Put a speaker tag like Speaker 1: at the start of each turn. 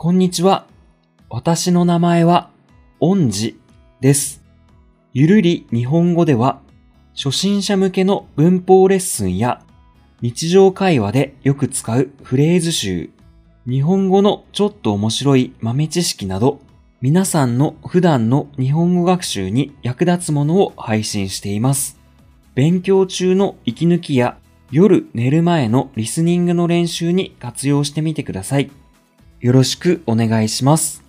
Speaker 1: こんにちは。私の名前は、恩寺です。ゆるり日本語では、初心者向けの文法レッスンや、日常会話でよく使うフレーズ集、日本語のちょっと面白い豆知識など、皆さんの普段の日本語学習に役立つものを配信しています。勉強中の息抜きや夜寝る前のリスニングの練習に活用してみてください。よろしくお願いします。